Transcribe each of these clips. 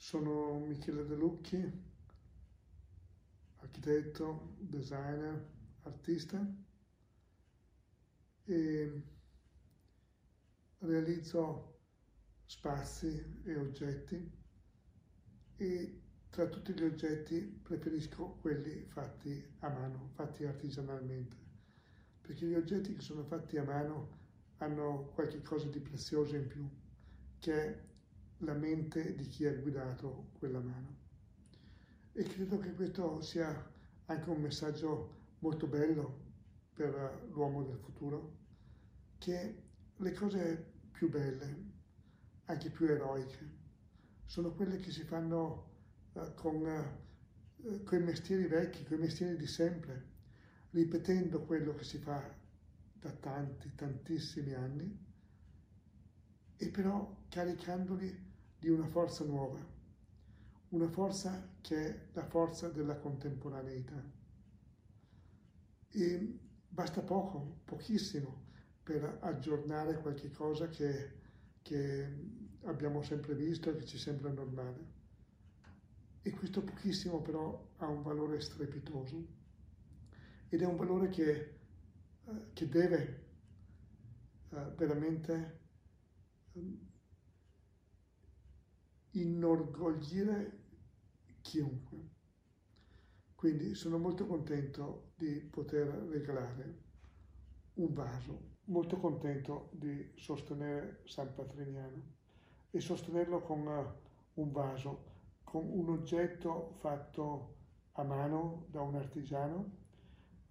Sono Michele De Lucchi, architetto, designer, artista. E realizzo spazi e oggetti. E tra tutti gli oggetti preferisco quelli fatti a mano, fatti artigianalmente, perché gli oggetti che sono fatti a mano hanno qualche cosa di prezioso in più, che è la mente di chi ha guidato quella mano. E credo che questo sia anche un messaggio molto bello per l'uomo del futuro, che le cose più belle, anche più eroiche, sono quelle che si fanno uh, con uh, quei mestieri vecchi, quei mestieri di sempre, ripetendo quello che si fa da tanti, tantissimi anni, e però caricandoli di una forza nuova, una forza che è la forza della contemporaneità. E basta poco, pochissimo, per aggiornare qualche cosa che, che abbiamo sempre visto e che ci sembra normale. E questo pochissimo però ha un valore strepitoso ed è un valore che, eh, che deve eh, veramente eh, inorgoglire chiunque. Quindi sono molto contento di poter regalare un vaso, molto contento di sostenere San Patrignano e sostenerlo con uh, un vaso, con un oggetto fatto a mano da un artigiano,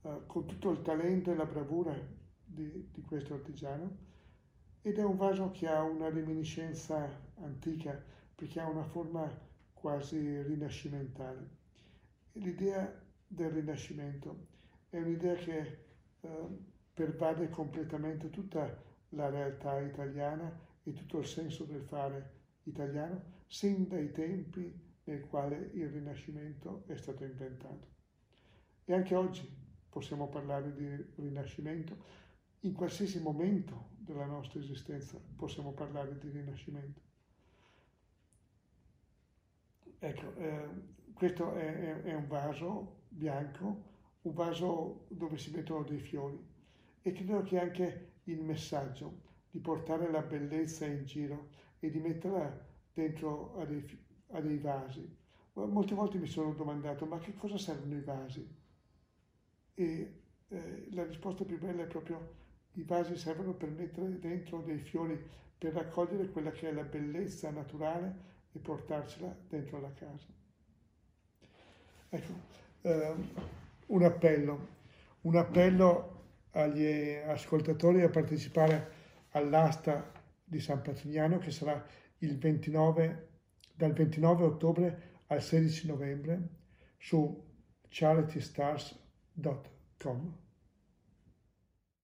uh, con tutto il talento e la bravura di, di questo artigiano ed è un vaso che ha una reminiscenza antica perché ha una forma quasi rinascimentale. L'idea del Rinascimento è un'idea che eh, pervade completamente tutta la realtà italiana e tutto il senso del fare italiano, sin dai tempi nel quale il Rinascimento è stato inventato. E anche oggi possiamo parlare di Rinascimento, in qualsiasi momento della nostra esistenza possiamo parlare di Rinascimento. Ecco, eh, questo è, è, un vaso bianco, un vaso dove si mettono dei fiori e credo che anche il messaggio di portare la bellezza in giro e di metterla dentro a dei, a dei vasi. Molte volte mi sono domandato ma che cosa servono i vasi? E eh, la risposta più bella è proprio i vasi servono per mettere dentro dei fiori, per raccogliere quella che è la bellezza naturale e portarcela dentro la casa. Ecco, eh, un appello, un appello agli ascoltatori a partecipare all'asta di San Patrignano che sarà il 29, dal 29 ottobre al 16 novembre su charitystars.com.